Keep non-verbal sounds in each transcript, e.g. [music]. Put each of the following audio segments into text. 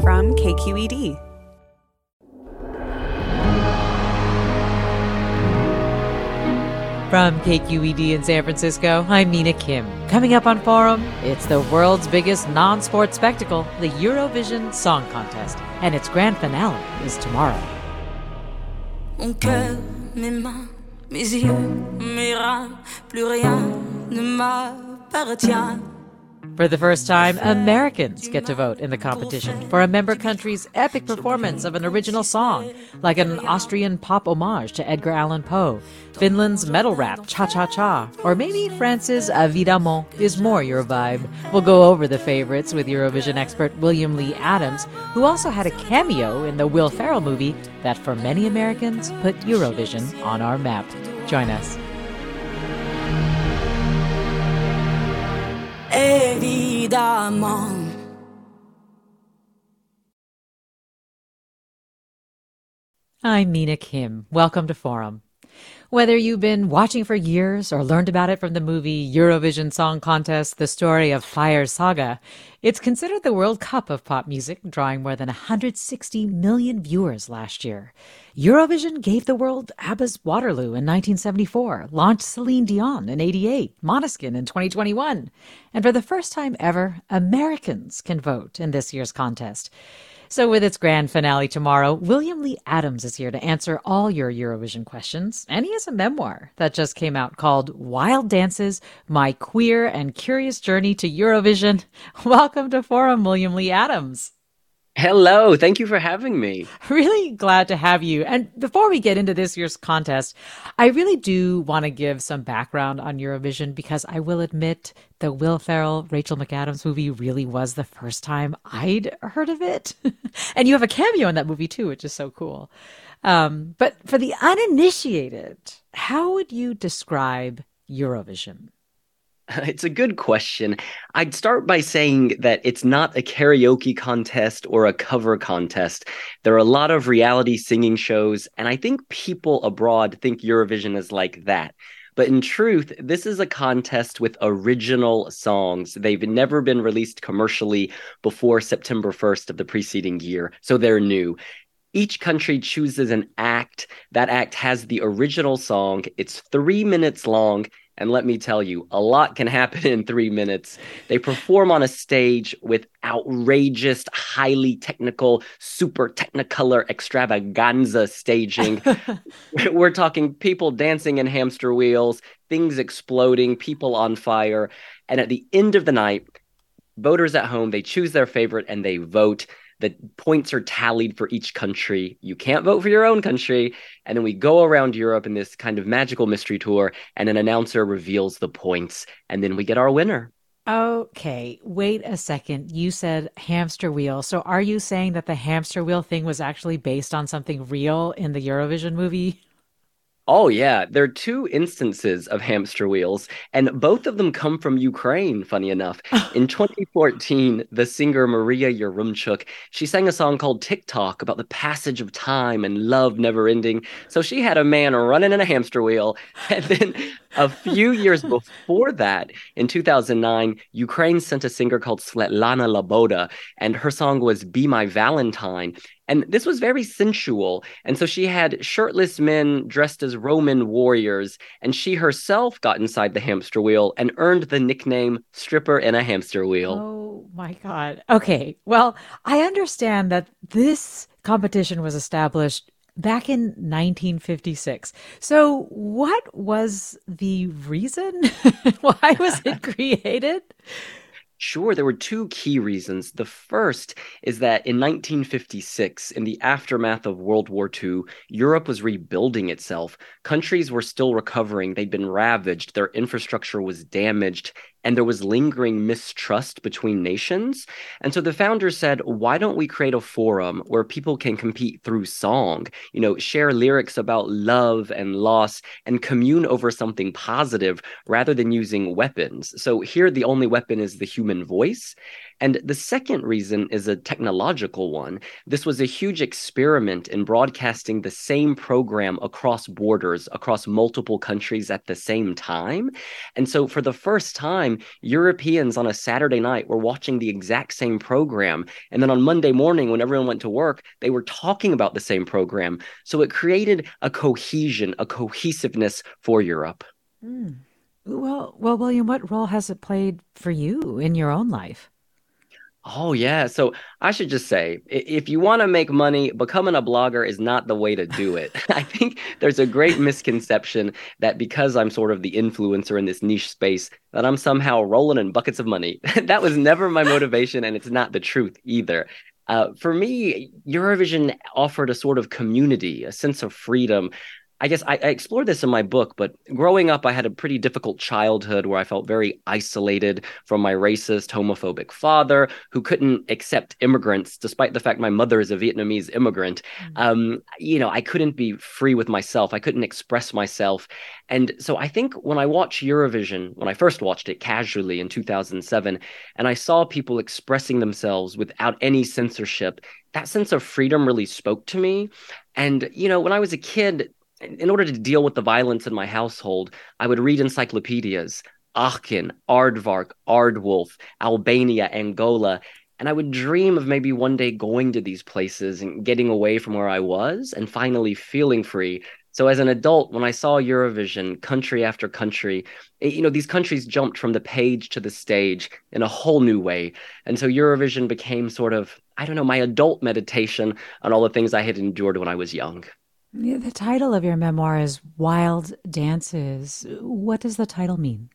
from KQED. From KQED in San Francisco, I'm Mina Kim. Coming up on Forum, it's the world's biggest non sport spectacle, the Eurovision Song Contest, and its grand finale is tomorrow. Mon cœur, mes mains, mes yeux, mes reins, plus rien ne m'appartient. For the first time, Americans get to vote in the competition for a member country's epic performance of an original song, like an Austrian pop homage to Edgar Allan Poe, Finland's metal rap Cha Cha Cha, or maybe France's Évidemment is more your vibe. We'll go over the favorites with Eurovision expert William Lee Adams, who also had a cameo in the Will Ferrell movie that for many Americans put Eurovision on our map. Join us. Évidemment. I'm Mina Kim. Welcome to Forum. Whether you've been watching for years or learned about it from the movie Eurovision Song Contest, the story of Fire Saga, it's considered the World Cup of pop music, drawing more than 160 million viewers last year. Eurovision gave the world ABBA's Waterloo in 1974, launched Celine Dion in 88, Måneskin in 2021, and for the first time ever, Americans can vote in this year's contest. So, with its grand finale tomorrow, William Lee Adams is here to answer all your Eurovision questions. And he has a memoir that just came out called Wild Dances My Queer and Curious Journey to Eurovision. [laughs] Welcome to Forum, William Lee Adams. Hello, thank you for having me. [laughs] Really glad to have you. And before we get into this year's contest, I really do want to give some background on Eurovision because I will admit the Will Ferrell, Rachel McAdams movie really was the first time I'd heard of it. [laughs] and you have a cameo in that movie too, which is so cool. Um, but for the uninitiated, how would you describe Eurovision? [laughs] It's a good question. I'd start by saying that it's not a karaoke contest or a cover contest. There are a lot of reality singing shows, and I think people abroad think Eurovision is like that. But in truth, this is a contest with original songs. They've never been released commercially before September 1st of the preceding year, so they're new. Each country chooses an act. That act has the original song. It's three minutes long and let me tell you, a lot can happen in three minutes. They perform on a stage with outrageous, highly technical, super technicolor extravaganza staging. [laughs] We're talking people dancing in hamster wheels, things exploding, people on fire. And at the end of the night, voters at home, they choose their favorite and they vote the points are tallied for each country. You can't vote for your own country. And then we go around Europe in this kind of magical mystery tour, and an announcer reveals the points, and then we get our winner. Okay, wait a second. You said hamster wheel. So are you saying that the hamster wheel thing was actually based on something real in the Eurovision movie? [laughs] Oh, yeah. There are two instances of hamster wheels, and both of them come from Ukraine, funny enough. [laughs] In 2014, the singer Maria Yaremchuk, she sang a song called TikTok about the passage of time and love never ending. So she had a man running in a hamster wheel. [laughs] And then a few years [laughs] before that, in 2009, Ukraine sent a singer called Svetlana Loboda, and her song was Be My Valentine. And this was very sensual. And so she had shirtless men dressed as Roman warriors, and she herself got inside the hamster wheel and earned the nickname stripper in a hamster wheel. Oh my God. Okay. Well, I understand that this competition was established back in 1956. So, what was the reason? [laughs] Why was it [laughs] created? Sure, there were two key reasons. The first is that in 1956, in the aftermath of World War II, Europe was rebuilding itself. Countries were still recovering, they'd been ravaged, their infrastructure was damaged, and there was lingering mistrust between nations. And so the founders said, why don't we create a forum where people can compete through song, you know, share lyrics about love and loss and commune over something positive rather than using weapons? So here, the only weapon is the human voice. And the second reason is a technological one. This was a huge experiment in broadcasting the same program across borders, across multiple countries at the same time. And so, for the first time, Europeans on a Saturday night were watching the exact same program. And then on Monday morning, when everyone went to work, they were talking about the same program. So, it created a cohesion, a cohesiveness for Europe. Mm. Well, well, William, what role has it played for you in your own life? Oh, yeah. So I should just say if you want to make money, becoming a blogger is not the way to do it. [laughs] I think there's a great misconception that because I'm sort of the influencer in this niche space, that I'm somehow rolling in buckets of money. [laughs] that was never my motivation, and it's not the truth either. Uh, for me, Eurovision offered a sort of community, a sense of freedom I guess I, I explore this in my book, but growing up, I had a pretty difficult childhood where I felt very isolated from my racist, homophobic father who couldn't accept immigrants, despite the fact my mother is a Vietnamese immigrant. Mm-hmm. Um, you know, I couldn't be free with myself. I couldn't express myself. And so I think when I watched Eurovision, when I first watched it casually in 2007, and I saw people expressing themselves without any censorship, that sense of freedom really spoke to me. And, you know, when I was a kid, in order to deal with the violence in my household, I would read encyclopedias, Aachen, Aardvark, Aardwolf, Albania, Angola, and I would dream of maybe one day going to these places and getting away from where I was and finally feeling free. So as an adult, when I saw Eurovision, country after country, it, you know, these countries jumped from the page to the stage in a whole new way. And so Eurovision became sort of, I don't know, my adult meditation on all the things I had endured when I was young. The title of your memoir is Wild Dances. What does the title mean?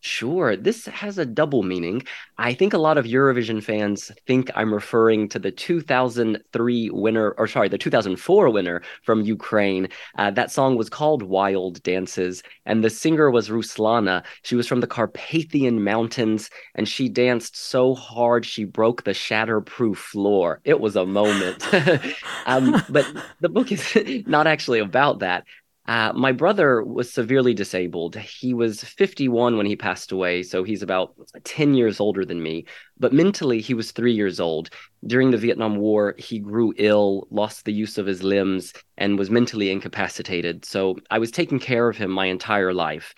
Sure. This has a double meaning. I think a lot of Eurovision fans think I'm referring to the 2003 winner, or sorry, the 2004 winner from Ukraine. Uh, that song was called Wild Dances, and the singer was Ruslana. She was from the Carpathian Mountains, and she danced so hard she broke the shatterproof floor. It was a moment. [laughs] um, but the book is [laughs] not actually about that. Uh, my brother was severely disabled. He was 51 when he passed away, so he's about 10 years older than me. But mentally, he was three years old. During the Vietnam War, he grew ill, lost the use of his limbs, and was mentally incapacitated. So I was taking care of him my entire life.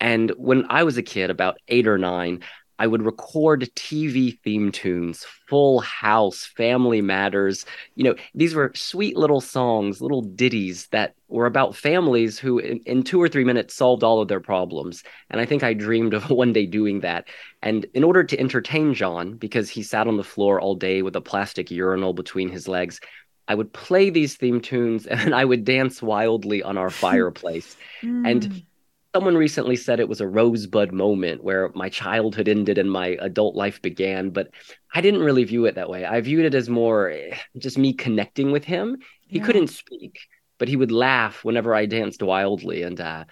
And when I was a kid, about eight or nine, I would record TV theme tunes, Full House, Family Matters. You know, these were sweet little songs, little ditties that were about families who, in, in, two or three minutes, solved all of their problems. And I think I dreamed of [laughs] one day doing that. And in order to entertain John, because he sat on the floor all day with a plastic urinal between his legs, I would play these theme tunes [laughs] and I would dance wildly on our [laughs] fireplace. mm. And someone recently said it was a rosebud moment where my childhood ended and my adult life began but i didn't really view it that way i viewed it as more eh, just me connecting with him he yeah. couldn't speak but he would laugh whenever i danced wildly and uh,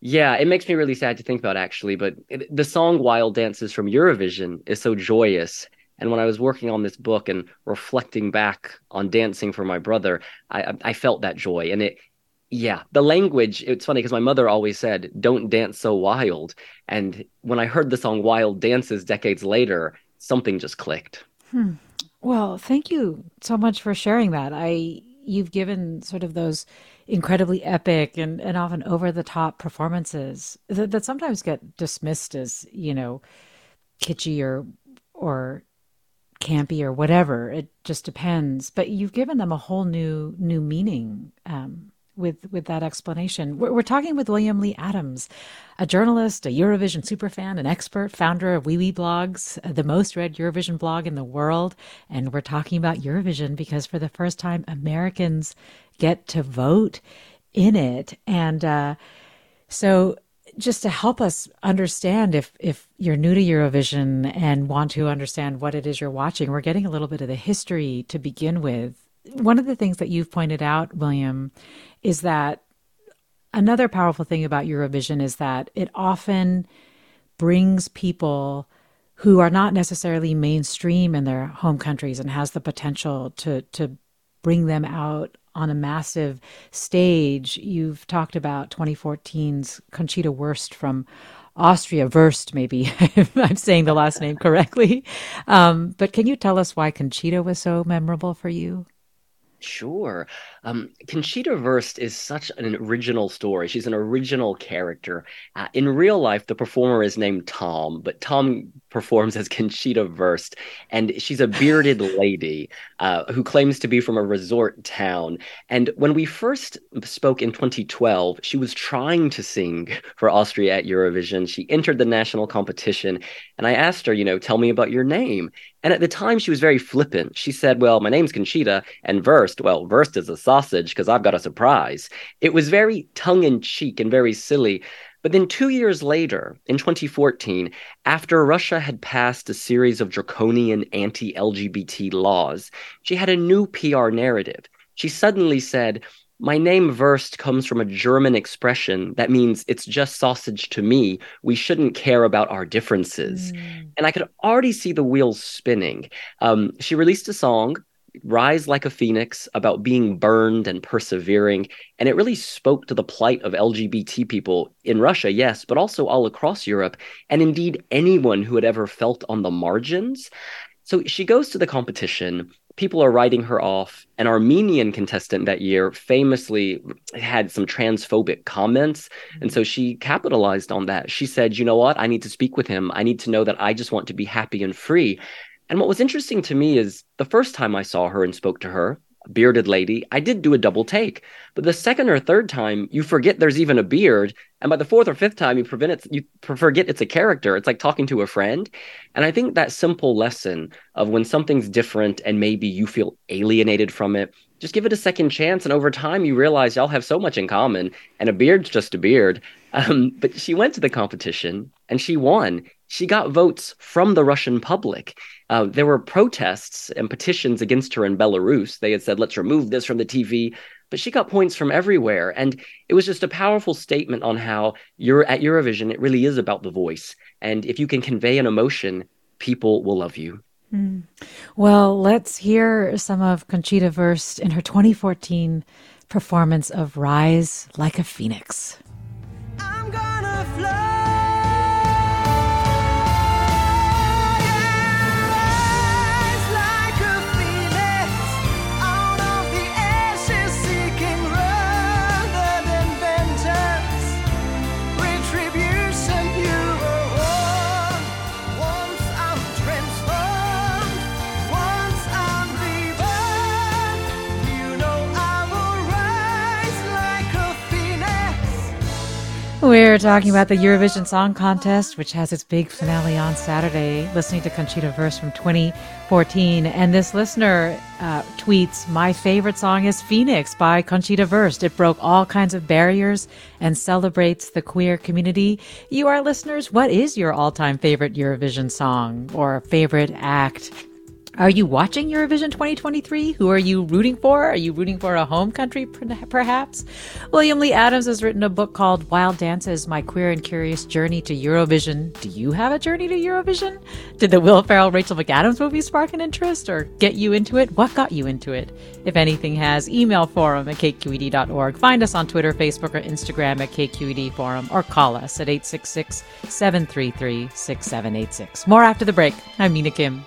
yeah it makes me really sad to think about actually but it, the song wild dances from eurovision is so joyous and when I was working on this book and reflecting back on dancing for my brother, I, I felt that joy, and it yeah, the language, it's funny because my mother always said, don't dance so wild. And when I heard the song Wild Dances decades later, something just clicked. Hmm. Well, thank you so much for sharing that. I you've given sort of those incredibly epic and, and often over the top performances that, that sometimes get dismissed as, you know, kitschy or or campy or whatever. It just depends. But you've given them a whole new new meaning. Um, with with that explanation. We're, we're, talking with William Lee Adams, a journalist, a Eurovision superfan, an expert, founder of Wiwibloggs, the most read Eurovision blog in the world, and we're talking about Eurovision because for the first time, Americans get to vote in it, and uh, so. Just to help us understand if if you're new to Eurovision and want to understand what it is you're watching, we're getting a little bit of the history to begin with one of the things that you've pointed out, William, is that another powerful thing about Eurovision is that it often brings people who are not necessarily mainstream in their home countries and has the potential to to bring them out on a massive stage. You've talked about 2014's Conchita Wurst from Austria, Wurst, maybe [laughs] I'm saying the last name correctly. Um, but can you tell us why Conchita was so memorable for you? Sure. Um, Conchita Wurst is such an original story. She's an original character. Uh, in real life, the performer is named Tom, but Tom performs as [laughs] Conchita Wurst, and she's a bearded [laughs] lady uh, who claims to be from a resort town. And when we first spoke in 2012, she was trying to sing [laughs] for Austria at Eurovision. She entered the national competition, and I asked her, you know, tell me about your name. And at the time, she was very flippant. She said, Well, my name's Conchita, and Wurst, well, Wurst is a sausage because I've got a surprise. It was very tongue in cheek and very silly. But then two years later, in 2014, after Russia had passed a series of draconian anti LGBT laws, she had a new PR narrative. She suddenly said, my name Wurst comes from a German expression that means it's just sausage to me. We shouldn't care about our differences. Mm. And I could already see the wheels spinning. Um, she released a song, Rise Like a Phoenix, about being burned and persevering. And it really spoke to the plight of LGBT people in Russia, yes, but also all across Europe, and indeed anyone who had ever felt on the margins. So she goes to the competition people are writing her off. An Armenian contestant that year famously had some transphobic comments. And so she capitalized on that. She said, you know what? I need to speak with him. I need to know that I just want to be happy and free. And what was interesting to me is the first time I saw her and spoke to her, bearded lady, I did do a double take. But the second or third time, you forget there's even a beard, and by the fourth or fifth time, you prevent it. You forget it's a character. It's like talking to a friend. And I think that simple lesson of when something's different and maybe you feel alienated from it, just give it a second chance, and over time, you realize y'all have so much in common. And a beard's just a beard. Um, but she went to the competition and she won. She got votes from the Russian public. Uh, there were protests and petitions against her in Belarus. They had said, let's remove this from the TV. But she got points from everywhere. And it was just a powerful statement on how you're at Eurovision, it really is about the voice. And if you can convey an emotion, people will love you. Mm. Well, let's hear some of Conchita Wurst in her 2014 performance of Rise Like a Phoenix. We're talking about the Eurovision Song Contest, which has its big finale on Saturday, listening to Conchita Wurst from 2014. And this listener uh, tweets, My favorite song is Phoenix by Conchita Wurst. It broke all kinds of barriers and celebrates the queer community. You, our listeners, what is your all time favorite Eurovision song or favorite act? Are you watching Eurovision 2023? Who are you rooting for? Are you rooting for a home country, perhaps? William Lee Adams has written a book called Wild Dances My Queer and Curious Journey to Eurovision. Do you have a journey to Eurovision? Did the Will Ferrell Rachel McAdams movie spark an interest or get you into it? What got you into it? If anything has, email forum at kqed.org. Find us on Twitter, Facebook, or Instagram at KQED Forum or call us at 866 733 6786. More after the break. I'm Mina Kim.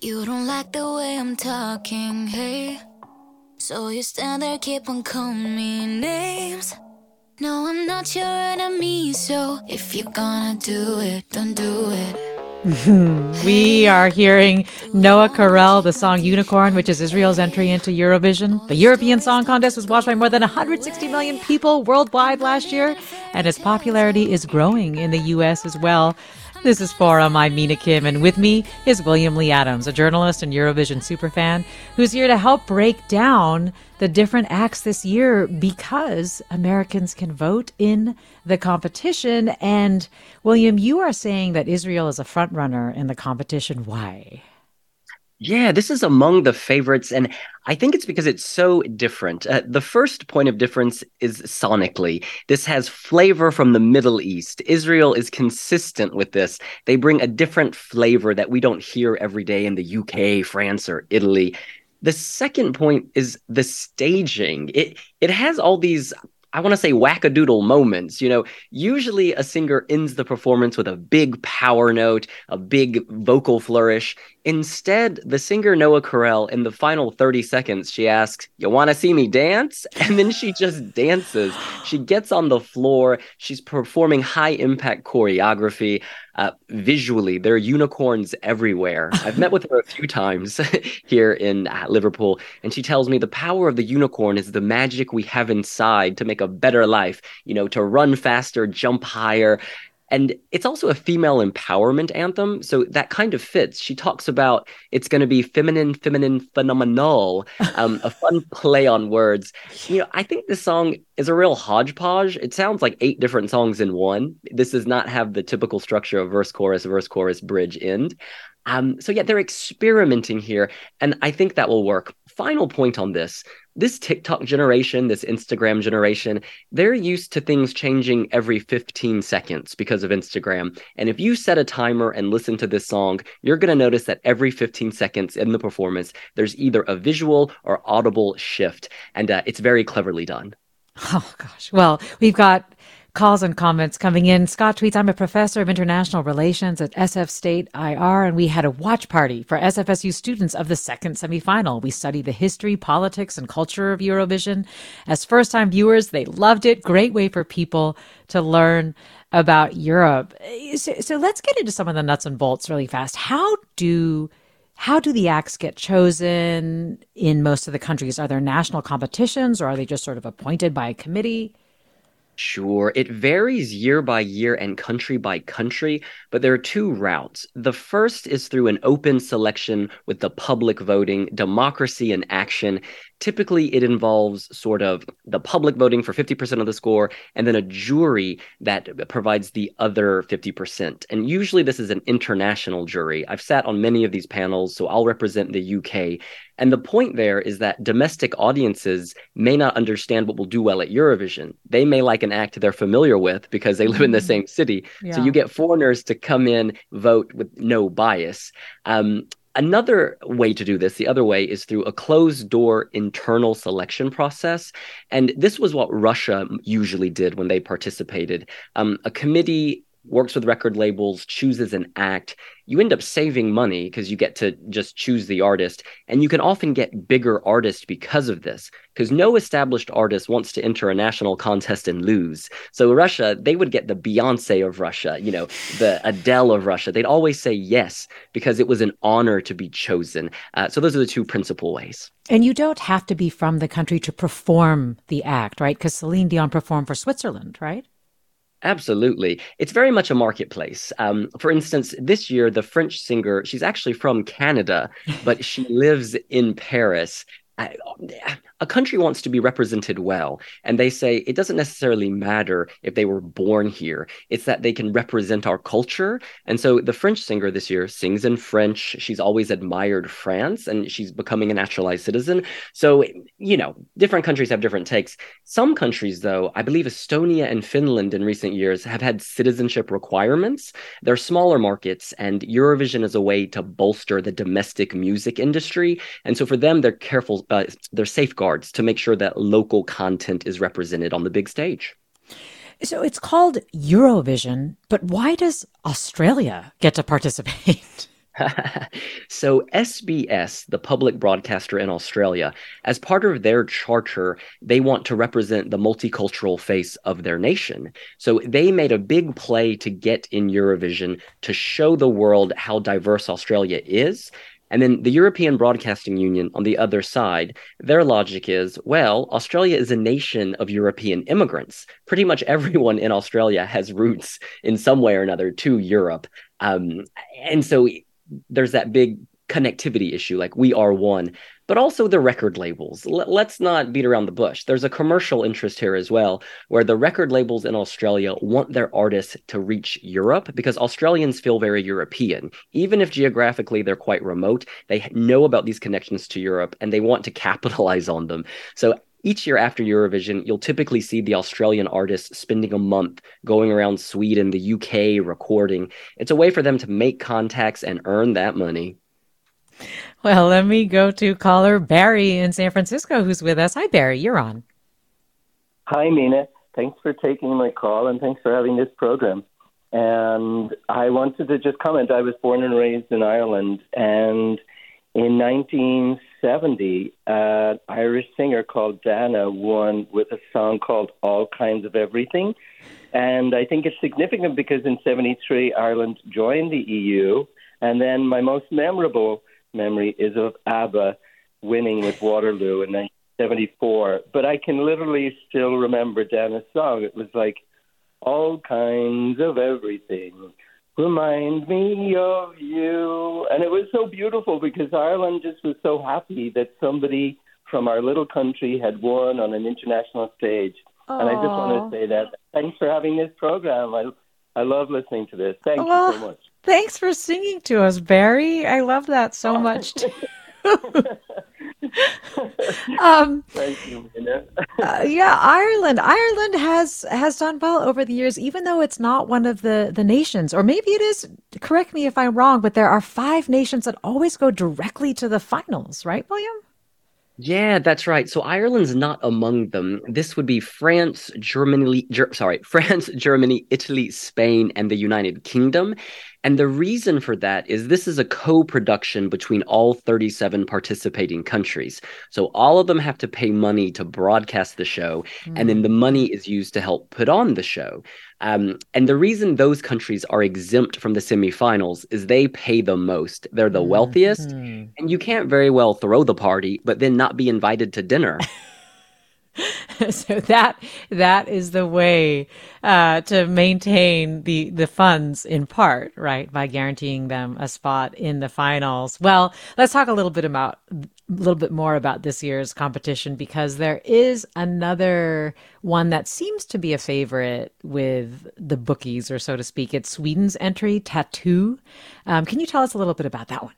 You don't like the way I'm talking, hey? So you stand there, keep on calling me names. No, I'm not your enemy, so if you're gonna do it, don't do it. [laughs] we are hearing Noa Kirel, the song Unicorn, which is Israel's entry into Eurovision. The European Song Contest was watched by more than 160 million people worldwide last year, and its popularity is growing in the U.S. as well. This is Forum. I'm Mina Kim, and with me is William Lee Adams, a journalist and Eurovision superfan, who's here to help break down the different acts this year because Americans can vote in the competition. And William, you are saying that Israel is a frontrunner in the competition. Why? Yeah, this is among the favorites, and I think it's because it's so different. Uh, the first point of difference is sonically. This has flavor from the Middle East. Israel is consistent with this. They bring a different flavor that we don't hear every day in the UK, France, or Italy. The second point is the staging. It it has all these I want to say wackadoodle moments. You know, usually a singer ends the performance with a big power note, a big vocal flourish. Instead, the singer Noa Kirel, in the final 30 seconds, she asks, You want to see me dance? [laughs] And then she just dances. She gets on the floor. She's performing high impact choreography. Uh, visually, there are unicorns everywhere. I've met with her a few times [laughs] here in uh, Liverpool, and she tells me the power of the unicorn is the magic we have inside to make a better life, you know, to run faster, jump higher. And it's also a female empowerment anthem. So that kind of fits. She talks about it's going to be feminine, feminine, phenomenal, um, a fun [laughs] play on words. You know, I think this song is a real hodgepodge. It sounds like eight different songs in one. This does not have the typical structure of verse, chorus, verse, chorus, bridge, end. Um, so yeah, they're experimenting here, and I think that will work. Final point on this: this TikTok generation, this Instagram generation, they're used to things changing every 15 seconds because of Instagram. And if you set a timer and listen to this song, you're going to notice that every 15 seconds in the performance, there's either a visual or audible shift, and uh, it's very cleverly done. Oh gosh. Well, we've got calls and comments coming in. Scott tweets, I'm a professor of international relations at SF State IR, and we had a watch party for SFSU students of the second semifinal. We studied the history, politics, and culture of Eurovision. As first time viewers, they loved it. Great way for people to learn about Europe. So, so let's get into some of the nuts and bolts really fast. How do how do the acts get chosen in most of the countries? Are there national competitions or are they just sort of appointed by a committee? Sure. It varies year by year and country by country, but there are two routes. The first is through an open selection with the public voting, democracy in action. Typically, it involves sort of the public voting for 50% of the score and then a jury that provides the other 50%. And usually, this is an international jury. I've sat on many of these panels, so I'll represent the UK. And the point there is that domestic audiences may not understand what will do well at Eurovision. They may like an act they're familiar with because they live in the mm-hmm. same city. Yeah. So you get foreigners to come in, vote with no bias. Um, Another way to do this, the other way, is through a closed door internal selection process. And this was what Russia usually did when they participated. Um, a committee works with record labels, chooses an act, you end up saving money because you get to just choose the artist. And you can often get bigger artists because of this, because no established artist wants to enter a national contest and lose. So Russia, they would get the Beyonce of Russia, you know, the Adele of Russia. They'd always say yes because it was an honor to be chosen. Uh, so those are the two principal ways. And you don't have to be from the country to perform the act, right? Because Celine Dion performed for Switzerland, right? Absolutely. It's very much a marketplace. Um, for instance, this year, the French singer, she's actually from Canada, but she lives in Paris a country wants to be represented well and they say it doesn't necessarily matter if they were born here. It's that they can represent our culture. And so the french singer this year sings in french. She's always admired france and she's becoming a naturalized citizen. So you know different countries have different takes. Some countries though i believe estonia and finland in recent years have had citizenship requirements. They're smaller markets and eurovision is a way to bolster the domestic music industry. And so for them they're careful uh, their safeguards to make sure that local content is represented on the big stage. So it's called Eurovision, but why does Australia get to participate? [laughs] [laughs] so, SBS, the public broadcaster in Australia, as part of their charter, they want to represent the multicultural face of their nation. So, they made a big play to get in Eurovision to show the world how diverse Australia is and then the European Broadcasting Union on the other side, their logic is well, Australia is a nation of European immigrants. Pretty much [laughs] everyone in Australia has roots in some way or another to Europe. Um, and so there's that big connectivity issue like we are one but also the record labels. L- let's not beat around the bush. There's a commercial interest here as well, where the record labels in Australia want their artists to reach Europe because Australians feel very European. Even if geographically they're quite remote, they know about these connections to Europe and they want to capitalize on them. So each year after Eurovision, you'll typically see the Australian artists spending a month going around Sweden, the UK, recording. It's a way for them to make contacts and earn that money. Well, let me go to caller Barry in San Francisco who's with us. Hi, Barry, you're on. Hi, Mina. Thanks for taking my call and thanks for having this program. And I wanted to just comment I was born and raised in Ireland, and in 1970, an uh, Irish singer called Dana won with a song called All Kinds of Everything. And I think it's significant because in 73, Ireland joined the EU. And then my most memorable memory is of ABBA winning with Waterloo in 1974. But I can literally still remember Dana's song. It was like, all kinds of everything remind me of you. And it was so beautiful because Ireland just was so happy that somebody from our little country had won on an international stage. Aww. And I just want to say that thanks for having this program. I I love listening to this. Thank well, you so much. Thanks for singing to us, Barry. I love that so oh. much. [laughs] um, Thank you, uh, yeah, Ireland. Ireland has has done well over the years, even though it's not one of the the nations, or maybe it is. Correct me if I'm wrong, but there are five nations that always go directly to the finals, right, William? Yeah, that's right. So Ireland's not among them. This would be France, Germany, Ger- sorry, [laughs] France, Germany, Italy, Spain, and the United Kingdom. And the reason for that is this is a co production between all 37 participating countries. So all of them have to pay money to broadcast the show, mm. and then the hmm. money is used to help put on the show. Um, and the reason those countries are exempt from the semifinals is they pay the most. They're the wealthiest, mm. and you can't very well throw the party, but then not be invited to dinner. [laughs] [laughs] so that that is the way uh, to maintain the the funds in part, right, by guaranteeing them a spot in the finals. Well, let's talk a little bit about a little bit more about this year's competition because there is another one that seems to be a favorite with the bookies, or so to speak. It's Sweden's entry, Tattoo. Um, can you tell us a little bit about that one?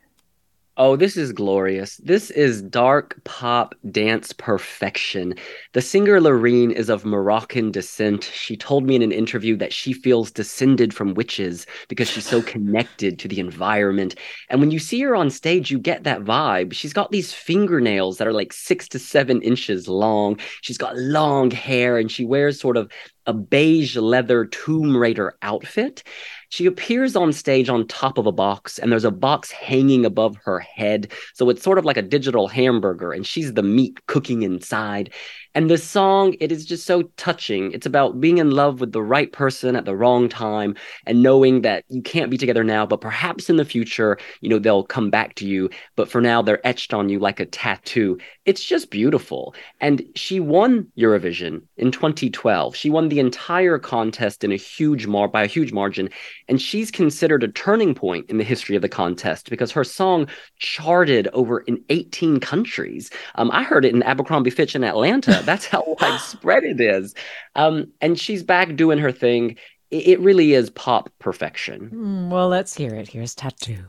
Oh, this is glorious. This is dark pop dance perfection. The singer Loreen is of Moroccan descent. She told me in an interview that she feels descended from witches because she's so [laughs] connected to the environment. And when you see her on stage, you get that vibe. She's got these fingernails that are like six to seven inches long. She's got long hair and she wears sort of a a beige leather Tomb Raider outfit. She appears on stage on top of a box, and there's a box hanging above her head. So it's sort of like a digital hamburger, and she's the meat cooking inside. And the song, it is just so touching. It's about being in love with the right person at the wrong time and knowing that you can't be together now, but perhaps in the future, you know, they'll come back to you. But for now, they're etched on you like a tattoo. It's just beautiful. And she won Eurovision in 2012. She won the entire contest in a huge mar by a huge margin. And she's considered a turning point in the history of the contest because her song charted over in 18 countries. Um, I heard it in Abercrombie Fitch in Atlanta. That's how widespread it is. Um, and she's back doing her thing. It, it really is pop perfection. Mm, well, let's hear it. Here's Tattoo.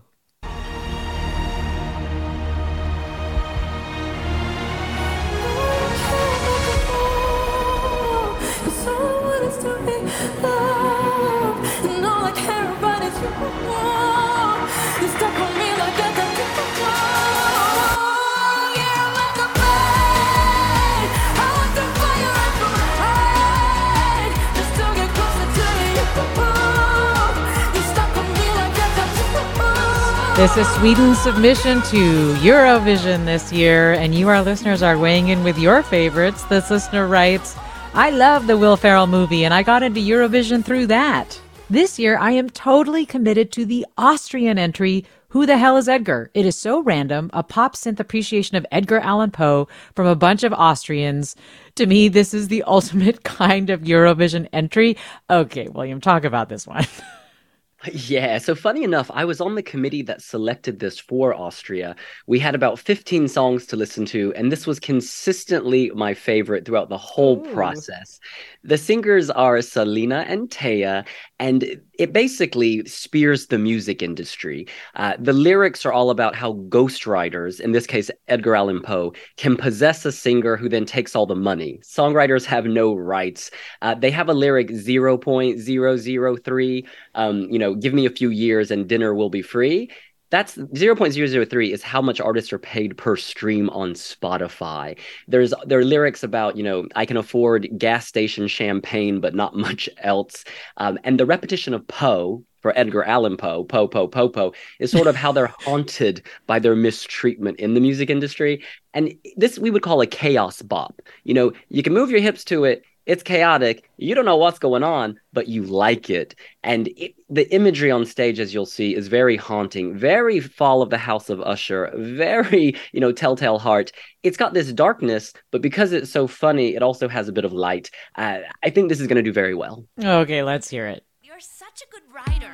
This is Sweden's submission to Eurovision this year, and you, our listeners, are weighing in with your favorites. This listener writes, I love the Will Ferrell movie, and I got into Eurovision through that. This year, I am totally committed to the Austrian entry, Who the Hell is Edgar? It is so random, a pop synth appreciation of Edgar Allan Poe from a bunch of Austrians. To me, this is the [laughs] ultimate kind of Eurovision entry. Okay, William, talk about this one. [laughs] Yeah, so funny enough, I was on the committee that selected this for Austria. We had about 15 songs to listen to, and this was consistently my favorite throughout the whole Ooh. process. The singers are Salena and Teya, and it basically spears the music industry. Uh, the lyrics are all about how ghostwriters, in this case Edgar Allan Poe, can possess a singer who then takes all the money. Songwriters have no rights. Uh, they have a lyric 0.003, um, you know, give me a few years and dinner will be free that's 0.003 is how much artists are paid per stream on Spotify. There's there are lyrics about, you know, I can afford gas station champagne, but not [laughs] much else. Um, and the repetition of Poe for Edgar Allan Poe, Poe, Poe, Poe, Poe, is sort of how they're [laughs] haunted by their mistreatment in the music industry. And this we would call a chaos bop. You know, you can move your hips to it it's chaotic. You don't know what's going on, but you like it. And it, the imagery on stage, as you'll see, is very haunting, very Fall of the House of Usher, very, you know, Telltale Heart. It's got this darkness, but because it's so funny, it also has a bit of light. Uh, I think this is going to do very well. Okay, let's hear it. You're such a good writer.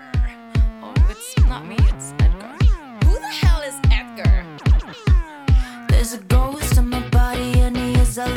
Oh, it's not me, it's Edgar. Who the hell is Edgar? There's a ghost in my body, and he is a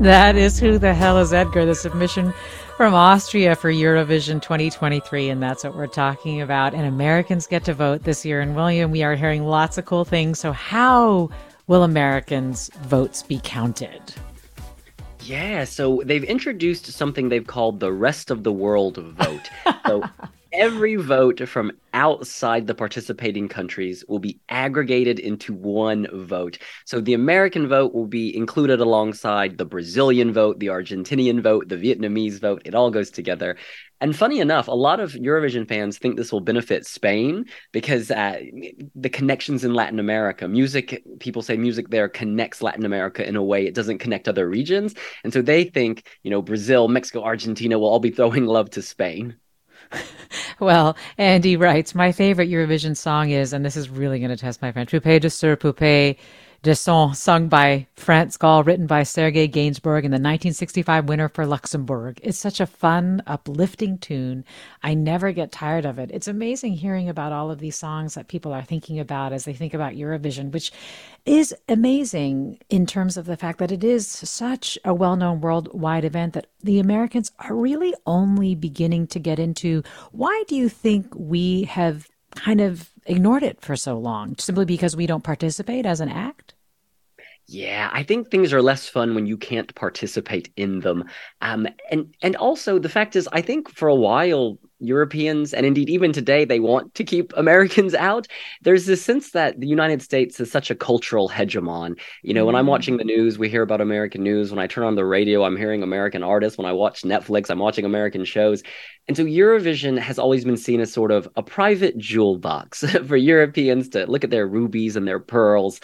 That is Who the Hell is Edgar, the submission from Austria for Eurovision 2023, and that's what we're talking about. And Americans get to vote this year. And William, we are hearing lots of cool things. So, how will Americans' votes be counted? Yeah, so they've introduced something they've called the rest of the world vote. [laughs] so every vote from outside the participating countries will be aggregated into one vote. So the American vote will be included alongside the Brazilian vote, the Argentinian vote, the Vietnamese vote. It all goes together. And funny enough, a lot of Eurovision fans think this will benefit Spain because uh, the connections in Latin America, music, people say music there connects Latin America in a way it doesn't connect other regions. And so they think, you know, Brazil, Mexico, Argentina will all be throwing love to Spain. [laughs] well, Andy writes, my favorite Eurovision song is, and this is really going to test my French, Poupée de Cire Poupée de Son, sung by France Gall, written by Sergei Gainsbourg, and the 1965 winner for Luxembourg. It's such a fun, uplifting tune. I never get tired of it. It's amazing hearing about all of these songs that people are thinking about as they think about Eurovision, which is amazing in terms of the fact that it is such a well known worldwide event that the Americans are really only beginning to get into. Why do you think we have kind of ignored it for so long simply because we don't participate as an act? Yeah, I think things are less fun when you can't participate in them. Um, and and also the fact is, I think for a while Europeans and indeed even today they want to keep [laughs] Americans out. There's this sense that the United States is such a cultural hegemon. You know, mm. when I'm watching the news, we hear about American news. When I turn on the radio, I'm hearing American artists. When I watch Netflix, I'm watching American shows. And so Eurovision has always been seen as sort of a private jewel box [laughs] for Europeans to look at their rubies and their pearls.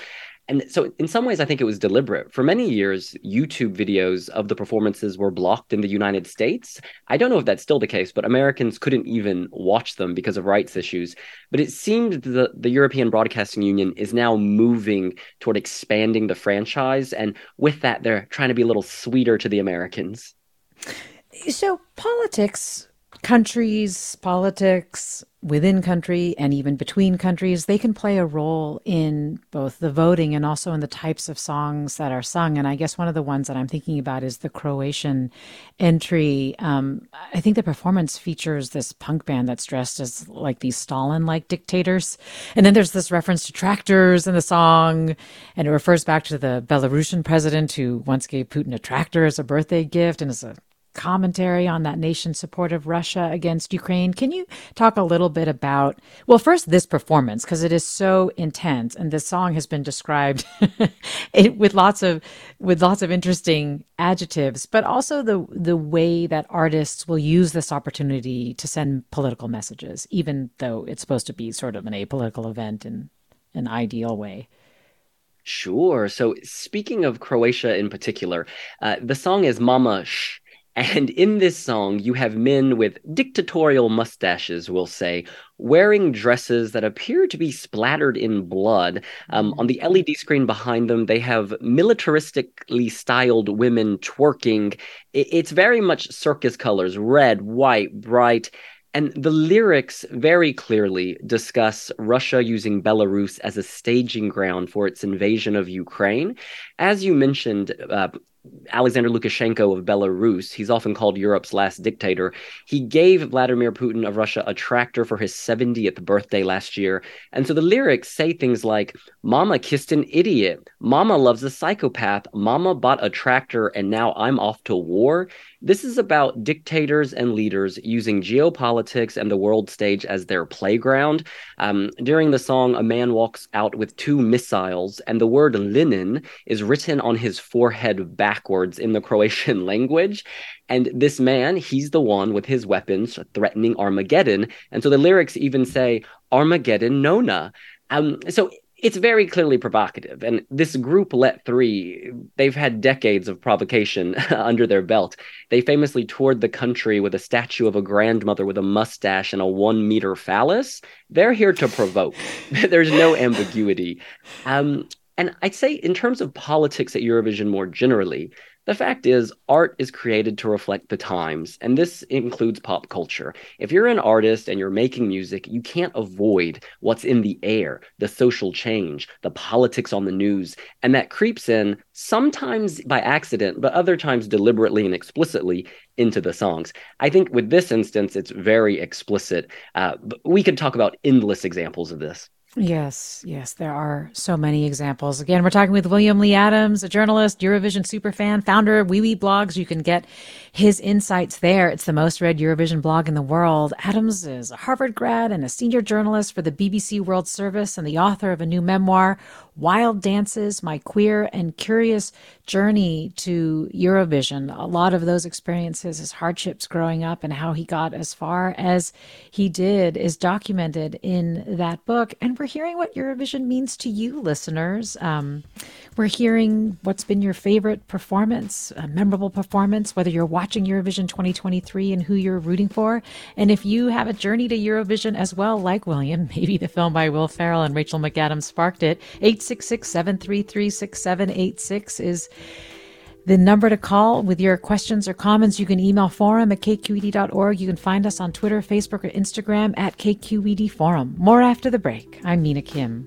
And so, in some ways, I think it was deliberate. For many years, YouTube videos of the performances were blocked in the United States. I don't know if that's still the case, but Americans couldn't even watch them because of rights issues. But it seemed that the European Broadcasting Union is now moving toward expanding the franchise. And with that, they're trying to be a little sweeter to the Americans. So, politics countries, politics within country and even between countries, they can play a role in both the voting and also in the types of songs that are sung. And I guess one of the ones that I'm thinking about is the Croatian entry. Um, I think the performance features this punk band that's dressed as like these Stalin like dictators. And then there's this reference to tractors in the song, and it refers back to the Belarusian president who once gave Putin a tractor as a birthday gift and as a commentary on that nation's support of Russia against Ukraine. Can you talk a little bit about, well, first, this performance, because it is so intense, and this song has been described [laughs] with lots of with lots of interesting adjectives, but also the the way that artists will use this opportunity to send political messages, even though it's supposed to be sort of an apolitical event in an ideal way. Sure. So, speaking of Croatia in particular, uh, the song is Mama and in this song, you have men with dictatorial mustaches, we'll say, wearing dresses that appear to be splattered in blood. Um, on the LED screen behind them, they have militaristically styled women twerking. It's very much circus colors red, white, bright. And the lyrics very clearly discuss Russia using Belarus as a staging ground for its invasion of Ukraine. As you mentioned, uh, Alexander Lukashenko of Belarus, he's often called Europe's last dictator. He gave Vladimir Putin of Russia a tractor for his 70th birthday last year. And so the lyrics say things like Mama kissed an idiot. Mama loves a psychopath. Mama bought a tractor and now I'm off to war. This is about dictators and leaders using geopolitics and the world stage as their playground. Um, during the song, a man walks out with two missiles, and the word Lenin is written on his forehead backwards in the Croatian [laughs] language. And this man, he's the one with his weapons threatening Armageddon. And so the lyrics even say, Armageddon Nona. Um, so it's very clearly provocative. And this group, Let Three, they've had decades of provocation [laughs] under their belt. They famously toured the country with a statue of a grandmother with a mustache and a one meter phallus. They're here to provoke. [laughs] There's no ambiguity. Um, and I'd say, in terms of politics at Eurovision more generally, the fact is, art is created to reflect the times, and this includes pop culture. If you're an artist and you're making music, you can't avoid what's in the air, the social change, the politics on the news, and that creeps in sometimes by accident, but other times deliberately and explicitly into the songs. I think with this instance, it's very explicit. Uh, we could talk about endless examples of this. Yes, yes, there are so many examples. Again, we're talking with William Lee Adams, a journalist, Eurovision superfan, founder of Wiwibloggs. You can get his insights there. It's the most read Eurovision blog in the world. Adams is a Harvard grad and a senior journalist for the BBC World Service and the author of a new memoir, Wild Dances, My Queer and Curious Journey to Eurovision. A lot of those experiences, his hardships growing up and how he got as far as he did is documented in that book. And we're hearing what Eurovision means to you, listeners. Um, we're hearing what's been your favorite performance, a memorable performance, whether you're watching Eurovision 2023 and who you're rooting for. And if you have a journey to Eurovision as well, like William, [laughs] maybe the film by Will Ferrell and Rachel McAdams sparked it, 866 733 6786 is the number to call with your questions or comments. You can email forum at kqed.org. You can find us on Twitter, Facebook, or Instagram at KQED Forum. More after the break. I'm Mina Kim.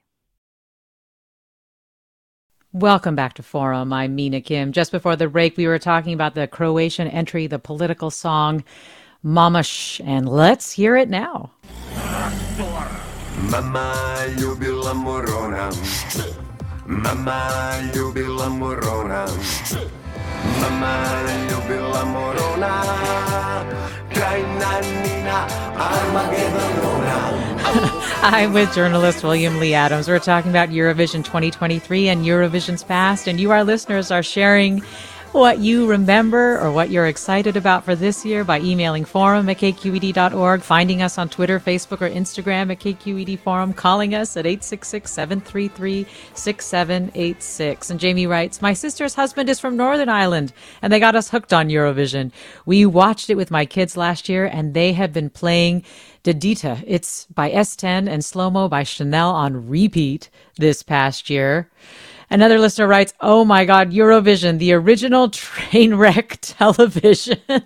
Welcome back to Forum. I'm Mina Kim. Just before the break, we were talking about the Croatian entry, the political song Mama ŠČ, and let's hear it now. Mama morona Mama morona Mama morona Armagedonona [laughs] I'm with journalist William Lee Adams. We're talking about Eurovision 2023 and Eurovision's past, and you, our listeners, are sharing what you remember or what you're excited about for this year by emailing forum at kqed.org, finding us on Twitter, Facebook, or Instagram at KQED Forum, calling us at 866 733 6786. And Jamie writes, My sister's husband is from Northern Ireland, and they got us hooked on Eurovision. We watched it with my kids last year, and they have been playing De Diepte. It's by S10 and SloMo by Chanel on repeat this past year. Another listener writes, Oh my God, Eurovision, the original [laughs] train wreck television. [laughs]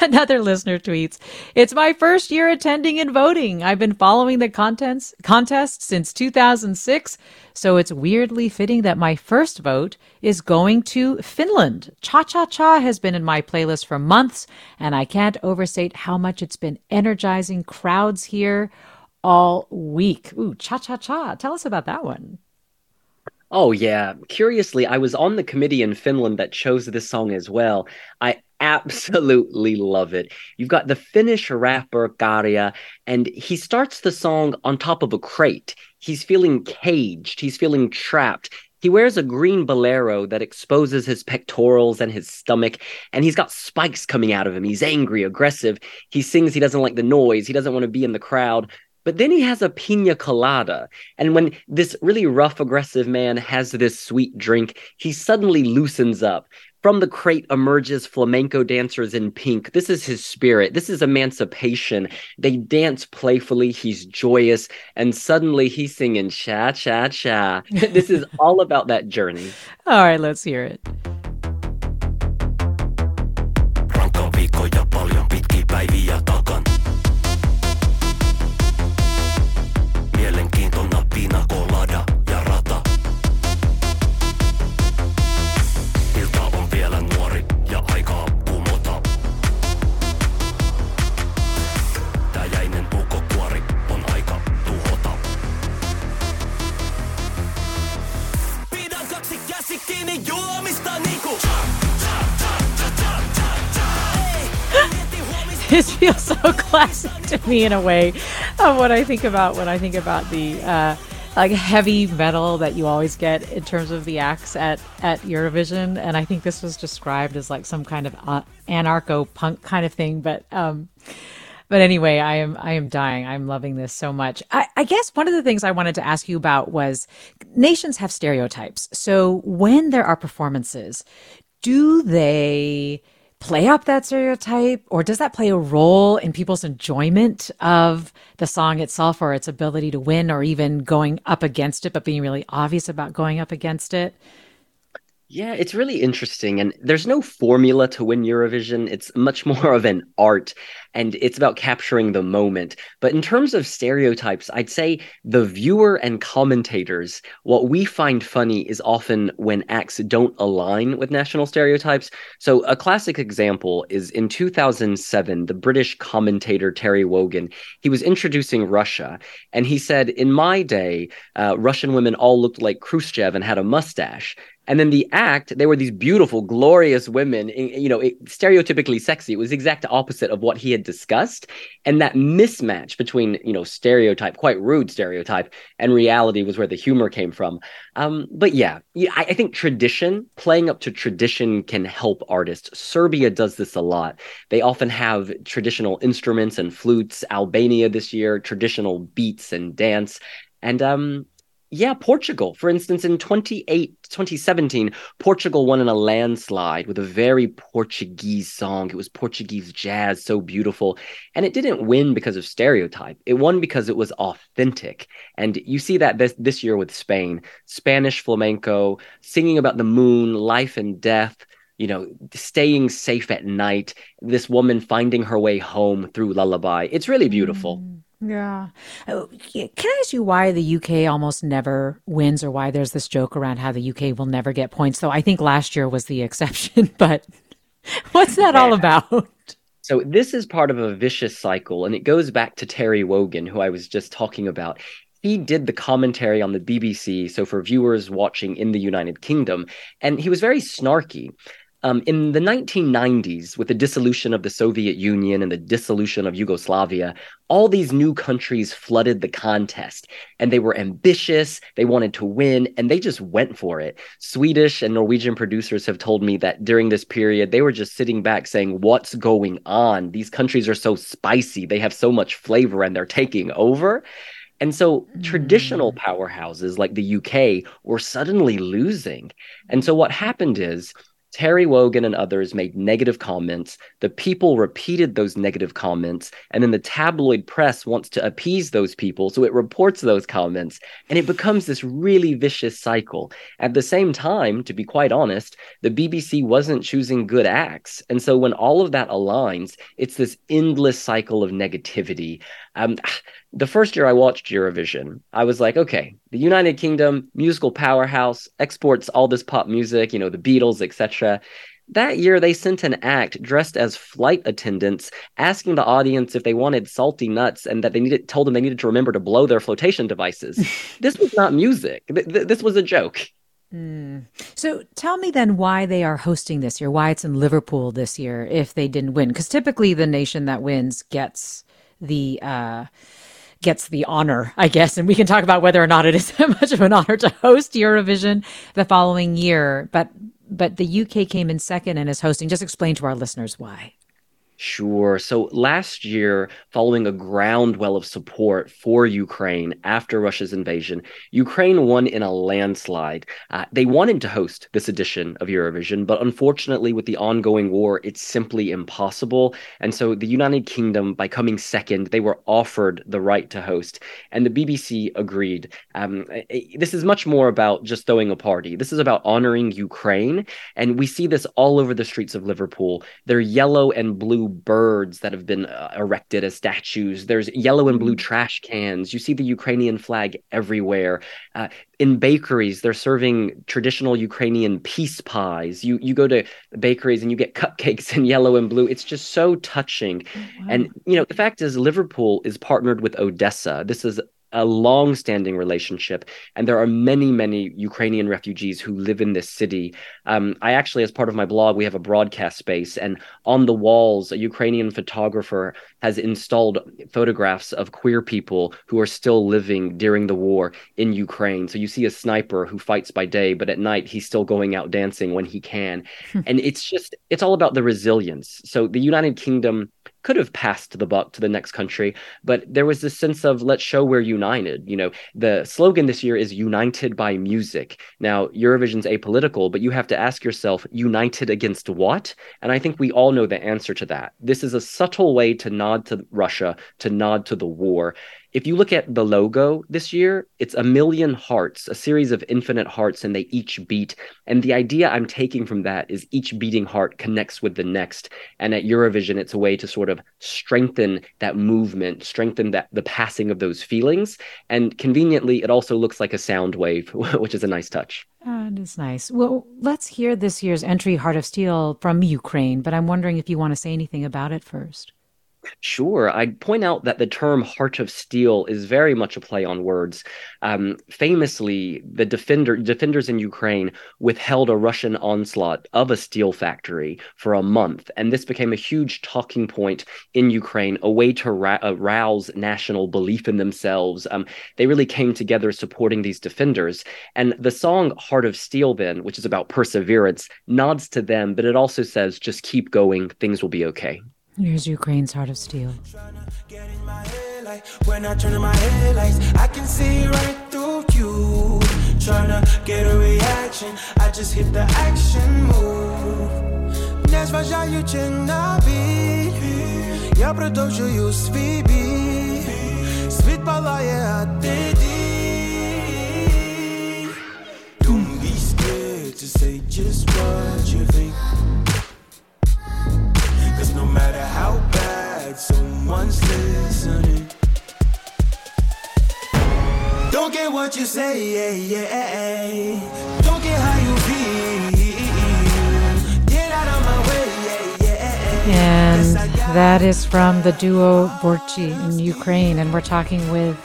Another listener tweets, It's my first year attending and voting. I've been following the contents, contest since 2006, so it's weirdly fitting that my first vote is going to Finland. Cha Cha Cha has been in my playlist for months, and I can't overstate how much it's been energizing crowds here all week. Ooh, Cha Cha Cha. Tell us about that one. Oh, yeah. Curiously, I was on the committee in Finland that chose this song as well. I absolutely love it. You've got the Finnish rapper Käärijä, and he starts the song on top of a crate. He's feeling caged, he's feeling trapped. He wears a green bolero that exposes his pectorals and his stomach, and he's got spikes coming out of him. He's angry, aggressive. He sings he doesn't like the noise, he doesn't want to be in the crowd. But then he has a pina colada. And when this really rough, aggressive man has this sweet drink, he suddenly loosens up. From the crate emerges flamenco dancers in pink. This is his spirit. This is emancipation. They dance playfully. He's joyous. And suddenly he's singing cha cha cha. this is [laughs] all about that journey. All right, let's hear it. Classic to me in a way of what I think about when I think about the uh, like heavy metal that you always get in terms of the acts at at Eurovision, and I think this was described as like some kind of uh, anarcho punk kind of thing, but. Um, but anyway, I am I am dying. I'm loving this so much. I, I, guess one of the things I wanted to ask you about was nations have stereotypes. So when there are performances, do they play up that stereotype or does that play a role in people's enjoyment of the song itself or its ability to win or even going up against it but being really obvious about going up against it Yeah, it's really interesting. And there's no formula to win Eurovision. It's much more of an art and it's about capturing the moment. But in terms of stereotypes, I'd say the viewer and commentators, what we find funny is often when acts don't align with national stereotypes. So, a classic example is in 2007, the British commentator Terry Wogan, he was introducing Russia, and he said, In my day, uh, Russian women all looked like Khrushchev and had a mustache. And then the act, they were these beautiful, glorious women, you know, stereotypically sexy. It was the exact opposite of what he had discussed. And that mismatch between, you know, stereotype, quite rude stereotype, and reality was where the humor came from. Um, but yeah, I, I think tradition, playing up to tradition can help artists. Serbia does this a lot. They often have traditional instruments and flutes. Albania this year, traditional beats and dance. And um, yeah, Portugal, for instance, in 28, 2017, Portugal won in a landslide with a very Portuguese song. It was Portuguese jazz, so beautiful. And it didn't win because of stereotype. It won because it was authentic. And you see that this, this year with Spain Spanish flamenco, singing about the moon, life and death you know, staying safe at night, this woman finding her way home through lullaby. It's really beautiful. Mm. Yeah. Uh, can I ask you why the UK almost never wins or why there's this joke around how the UK will never get points? Though I think last year was the exception, [laughs] but what's that all about? So this is part of a vicious cycle and it goes back to Terry Wogan who I was just talking about. He did the commentary on the BBC so for viewers watching in the United Kingdom and he was very snarky. Um, in the 1990s, with the dissolution of the Soviet Union and the dissolution of Yugoslavia, all these new countries flooded the contest and they were ambitious, they wanted to win, and they just went for it. Swedish and Norwegian producers have told me that during this period, they were just sitting back saying, What's going on? These countries are so spicy, they have so much flavor, and they're taking over. And so mm. traditional powerhouses like the UK were suddenly losing. And so what happened is, Terry Wogan and others made negative comments. The people repeated those negative comments. And then the tabloid press wants to appease those people. So it reports those comments. And it becomes this really vicious cycle. At the same time, to be quite honest, the BBC wasn't choosing good acts. And so when all of that aligns, it's this endless cycle of negativity. Um, [sighs] the first year I watched Eurovision, I was like, okay, the United Kingdom, musical powerhouse, exports all this pop music, you know, the Beatles, etc. That year, they sent an act dressed as flight attendants, asking the audience if they wanted salty nuts and that they needed told them they needed to remember to blow their flotation devices. [laughs] this was not music. Th- th- this was a joke. Mm. So tell me then why they are hosting this year, why it's in Liverpool this year if they didn't win. Because typically the nation that wins gets the uh, gets the honor, I guess. And we can talk about whether or not it is [laughs] that much of an honor to host Eurovision the following year. But but the UK came in second and is hosting. Just explain to our listeners why. Sure. So last year, following a groundwell of support for Ukraine after Russia's invasion, Ukraine won in a landslide. Uh, they wanted to host this edition of Eurovision, but unfortunately, with the ongoing war, it's simply impossible. And so the United Kingdom, by coming second, they were offered the right to host. And the BBC agreed. Um, this is much more about just throwing a party. This is about honoring Ukraine. And we see this all over the streets of Liverpool. They're yellow and blue birds that have been uh, erected as statues. There's yellow and blue mm. trash cans. You see the Ukrainian flag everywhere. Uh, in bakeries, they're serving traditional Ukrainian peace pies. You you go to bakeries and you get cupcakes in yellow and blue. It's just so touching. Oh, wow. And you know, the fact is Liverpool is partnered with Odessa. This is a long-standing relationship, and there are many, many Ukrainian refugees who live in this city. Um, I actually, as part of my blog, we have a broadcast space, and on the walls, a Ukrainian photographer has installed photographs of queer people who are still living during the war in Ukraine. So you see a sniper who fights by day, but at night he's still going out dancing when he can, hmm. and it's just it's all about the resilience. So the United Kingdom could have passed the buck to the next country, but there was this sense of let's show we're united. You know, the slogan this year is united by music. Now, Eurovision's apolitical, but you have to ask yourself, united against what? And I think we all know the answer to that. This is a subtle way to nod to Russia, to nod to the war. If you look at the logo this year, it's a million hearts, a series of infinite hearts, and they each beat. And the idea I'm taking from that is each beating heart connects with the next. And at Eurovision, it's a way to sort of strengthen that movement, strengthen that the passing of those feelings. And conveniently, it also looks like a sound wave, [laughs] which is a nice touch. Uh, it is nice. Well, let's hear this year's entry, Heart of Steel, from Ukraine. But I'm wondering if you want to say anything about it first. Sure. I'd point out that the term heart of steel is very much a play on words. Um, famously, the defender, defenders in Ukraine withheld a Russian onslaught of a steel factory for a month. And this became a huge talking point in Ukraine, a way to ra- arouse national belief in themselves. Um, they really came together supporting these defenders. And the song Heart of Steel, then, which is about perseverance, nods to them, but it also says, just keep going, things will be okay. Here's Ukraine's Heart of Steel. When I turn on my headlights, I can see right through you. Trying to get a reaction, I just hit the action move. Не зважаючи на біль, я продовжую свій бій. Світ палає, а ти Don't be scared to say just what you think. Matter how bad someone's listening, don't get what you say, yeah, yeah. Don't get how you feel. Get out of my way, yeah, yeah. And that is from the duo Tvorchi in Ukraine. And we're talking with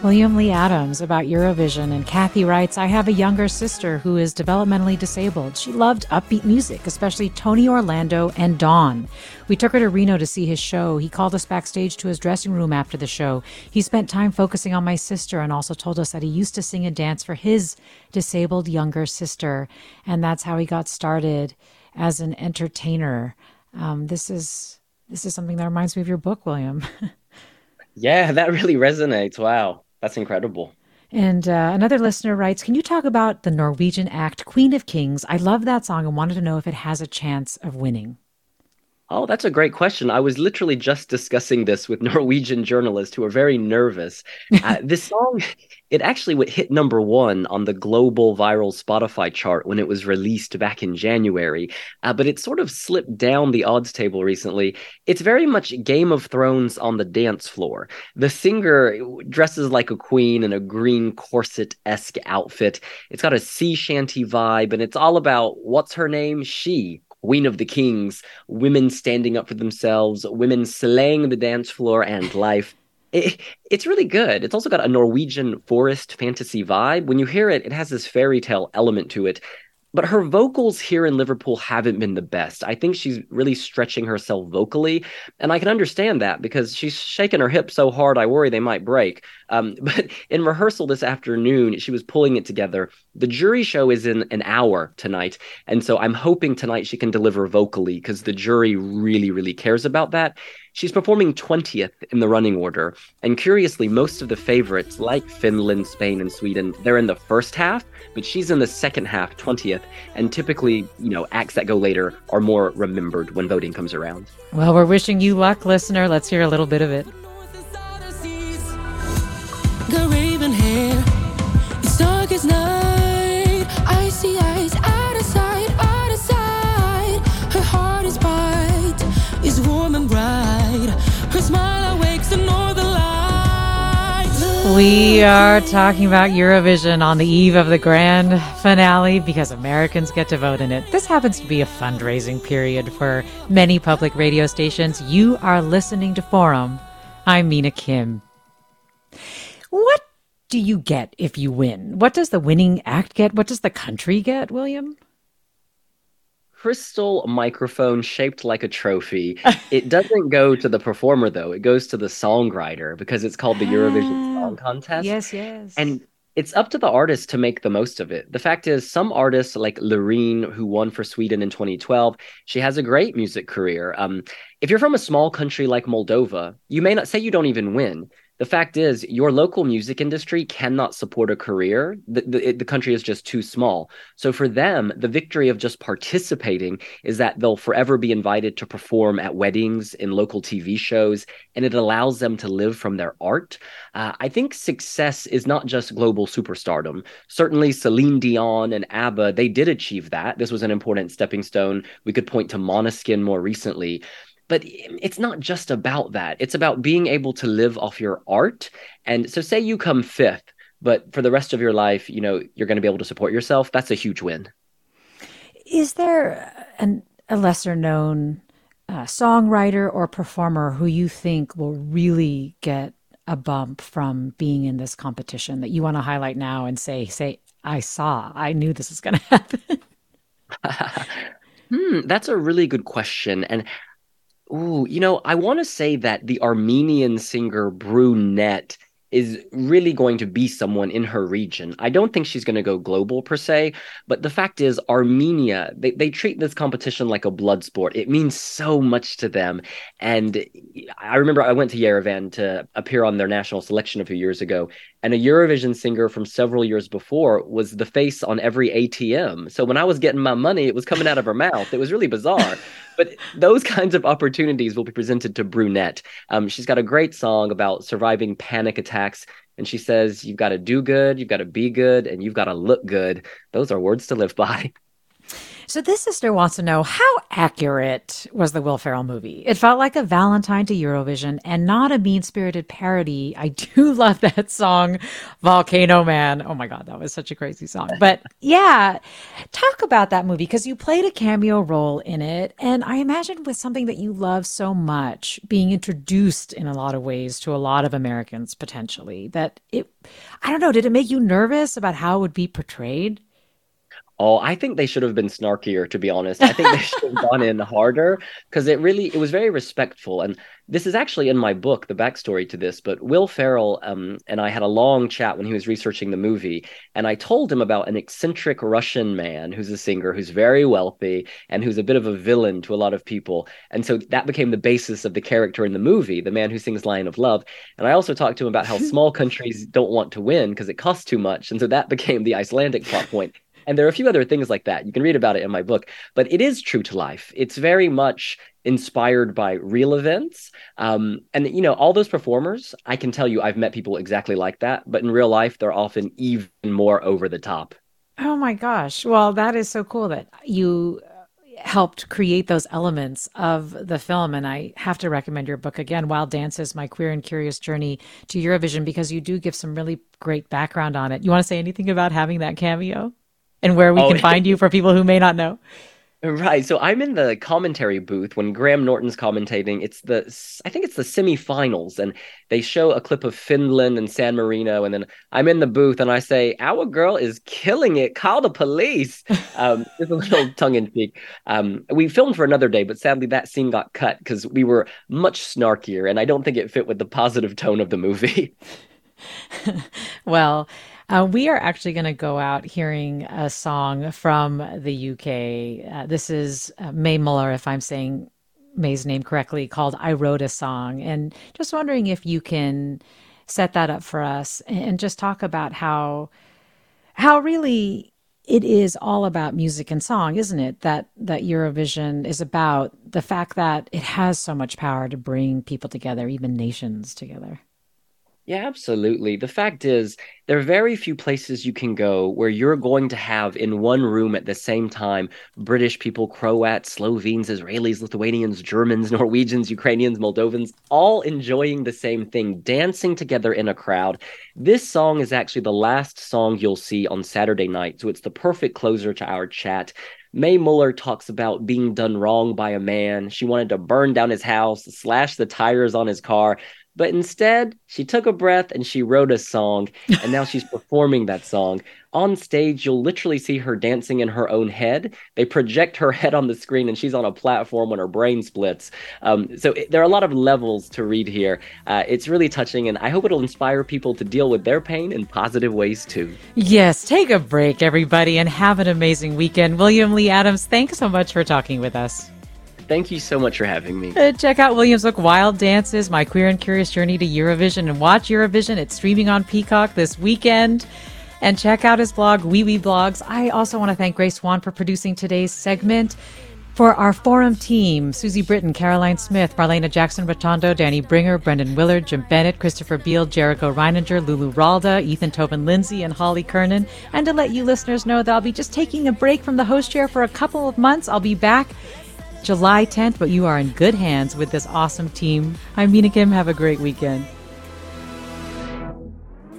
William Lee Adams about Eurovision. And Kathy writes I have a younger sister who is developmentally disabled. She loved upbeat music, especially Tony Orlando and Dawn. We took her to Reno to see his show. He called us backstage to his dressing room after the show. He spent time focusing on my sister and also told us that he used to sing and dance for his disabled younger sister. And that's how he got started as an entertainer. Um, this is this is something that reminds me of your book, William. [laughs] yeah, that really resonates. Wow. That's incredible. And uh, another listener writes, Can you talk about the Norwegian act Queen of Kings? I love that song and wanted to know if it has a chance of winning. Oh, that's a great question. I was literally just discussing this with [laughs] Norwegian journalists who are very nervous. Uh, [laughs] this song, it actually hit number one on the global viral Spotify chart when it was released back in January, uh, but it sort of slipped down the odds table recently. It's very much Game of Thrones on the dance floor. The singer dresses like a queen in a green corset esque outfit. It's got a sea shanty vibe, and it's all about what's her name? She, Queen of the Kings, women standing up for themselves, women slaying the dance floor and life. It, it's really good. It's also got a Norwegian forest fantasy vibe. When you hear it, it has this fairy tale element to it but her vocals here in Liverpool haven't been the best. I think she's really stretching herself vocally, and I can understand that because she's shaking her hips so hard I worry they might break. Um, [laughs] but in rehearsal this afternoon, she was pulling it together. The jury show is in an hour tonight, and so I'm hoping tonight she can deliver vocally because the jury really, really cares about that. She's performing 20th in the running order, and curiously, most of the favorites, like Finland, Spain, and Sweden, they're in the first half, but she's in the second half, 20th, and typically, you know, acts that go later are more remembered when voting comes around. Well, we're wishing you luck, listener. Let's hear a little bit of it. Got raven hair, it's dark as night, We are talking about Eurovision on the eve of the grand finale because Americans get to vote in it. This happens to be a fundraising period for many public radio stations. You are listening to Forum. I'm Mina Kim. What do you get if you win? What does the winning act get? What does the country get, William? Crystal microphone shaped like a trophy. [laughs] it doesn't go to the performer though; it goes to the songwriter because it's called the Eurovision Song Contest. Yes, yes. And it's up to the artist to make the most of it. The fact is, some artists like Loreen, who won for Sweden in 2012, she has a great music career. Um, if you're from a small country like Moldova, you may not say you don't even win the fact is, your local music industry cannot support a career. The, the, the, country is just too small. So for them, the victory of just participating is that they'll forever be invited to perform at weddings, in local TV shows, and it allows them to live from their art. Uh, I think success is not just global superstardom. Certainly, Celine Dion and ABBA, they did achieve that. This was an important stepping stone. We could point to Måneskin more recently but it's not just about that. It's about being able to live off your art. And so, say you come fifth, but for the rest of your life, you know, you're going to be able to support yourself. That's a huge win. Is there an, a lesser known uh, songwriter or performer who you think will really get a bump from being in this competition that you want to highlight now and say, say, I saw, I knew this was going [laughs] to happen? [laughs] hmm, that's a really good question. And Ooh, you know, I want to say that the Armenian singer Brunette is really going to be someone in her region. I don't think she's going to go global per se, but the fact is, Armenia, they, they treat this competition like a blood sport. It means so much to them. And I remember I went to Yerevan to appear on their national selection a few years ago, and a Eurovision singer from several years before was the face on every ATM. So when I was getting my money, it was coming out of her mouth. It was really bizarre. but those kinds of opportunities will be presented to Brunette. Um, she's got a great song about surviving panic attacks. And she says, You've got to do good, you've got to be good, and you've got to look good. Those are words to live by. [laughs] So this sister wants to know how accurate was the Will Ferrell movie? It felt like a Valentine to Eurovision and not a mean-spirited parody. I [laughs] do love that song, Volcano Man. Oh my God, that was such a crazy song. But yeah, talk about that movie because you played a cameo role in it. And I imagine with something that you love so much being introduced in a lot of ways to a lot of Americans potentially that it, I don't know, did it make you nervous about how it would be portrayed? Oh, I think they should have been snarkier, to be honest. I think they should have gone in harder because it really it was very respectful. And this is actually in my book, the backstory to this. But Will Ferrell um, and I had a long chat when he was researching the movie, and I told him about an eccentric Russian man who's a singer, who's very wealthy, and who's a bit of a villain to a lot of people. And so that became the basis of the character in the movie, the man who sings "Lion of Love." And I also talked to him about how [laughs] small countries don't want to win because it costs too much, and so that became the Icelandic plot point. And there are a few other things like that. You can read about it in my book, but it is true to life. It's very much inspired by real events. Um, and, you know, all those performers, I can tell you, I've met people exactly like that, but in real life, they're often even more over the top. Oh my gosh. Well, that is so cool that you helped create those elements of the film. And I have to recommend your book again, Wild Dances My Queer and Curious Journey to Eurovision, because you do give some really great background on it. You want to say anything about having that cameo? And where we oh, can find you for people who may not know. Right. So I'm in the commentary booth when Graham Norton's commentating. It's the I think it's the semifinals, and they show a clip of Finland and San Marino, and then I'm in the booth and I say, "Our girl is killing it. Call the police." [laughs] Um, it's a little [laughs] tongue in cheek. Um, we filmed for another day, but sadly that scene got cut because we were much snarkier, and I don't think it fit with the positive tone of the movie. [laughs] well. Uh, we are actually going to go out hearing a song from the UK. Uh, this is uh, Mae Muller, if I'm saying Mae's name correctly, called I Wrote a Song. And just wondering if you can set that up for us and just talk about how how really it is all about music and song, isn't it? That that Eurovision is about the fact that it has so much power to bring people together, even nations together. Yeah, absolutely. The fact is, there are very few places you can go where you're going to have in one room at the same time British people, Croats, Slovenes, Israelis, Lithuanians, Germans, [laughs] Norwegians, Ukrainians, Moldovans, all enjoying the same thing, dancing together in a crowd. This song is actually the last song you'll see on Saturday night, so it's the perfect closer to our chat. Mae Muller talks about being done wrong by a man. She wanted to burn down his house, slash the tires on his car, but instead, she took a breath and she wrote a song, and now she's [laughs] performing that song. On stage, you'll literally see her dancing in her own head. They project her head on the screen, and she's on a platform when her brain splits. Um, so it, there are a lot of levels to read here. Uh, it's really touching, and I hope it'll inspire people to deal with their pain in positive ways too. Yes, take a break, everybody, and have an amazing weekend. William Lee Adams, thanks so much for talking with us. Thank you so much for having me. Uh, check out William's book, Wild Dances My Queer and Curious Journey to Eurovision, and watch Eurovision. It's streaming on Peacock this weekend. And check out his blog, Wiwibloggs. I also want to thank Grace Swan for producing today's segment. For our forum team, Susie Britton, Caroline Smith, Marlena Jackson Rotondo, Danny Bringer, Brendan Willard, Jim Bennett, Christopher Beal, Jericho Reininger, Lulu Ralda, Ethan Tobin Lindsay, and Holly Kernan. And to let you listeners know that I'll be just taking a break from the host chair for a couple of months. I'll be back July 10th, but you are in good hands with this awesome team. I'm Mina Kim. Have a great weekend.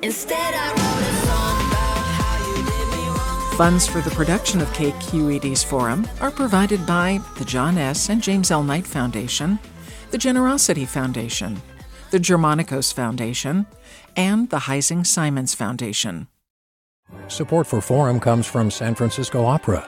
Instead, I wrote a song about how you did me wrong. Funds for the production of KQED's forum are provided by the John S. and James L. Knight Foundation, the Generosity Foundation, the Germanacos Foundation, and the Heising Simons Foundation. Support for Forum comes from San Francisco Opera.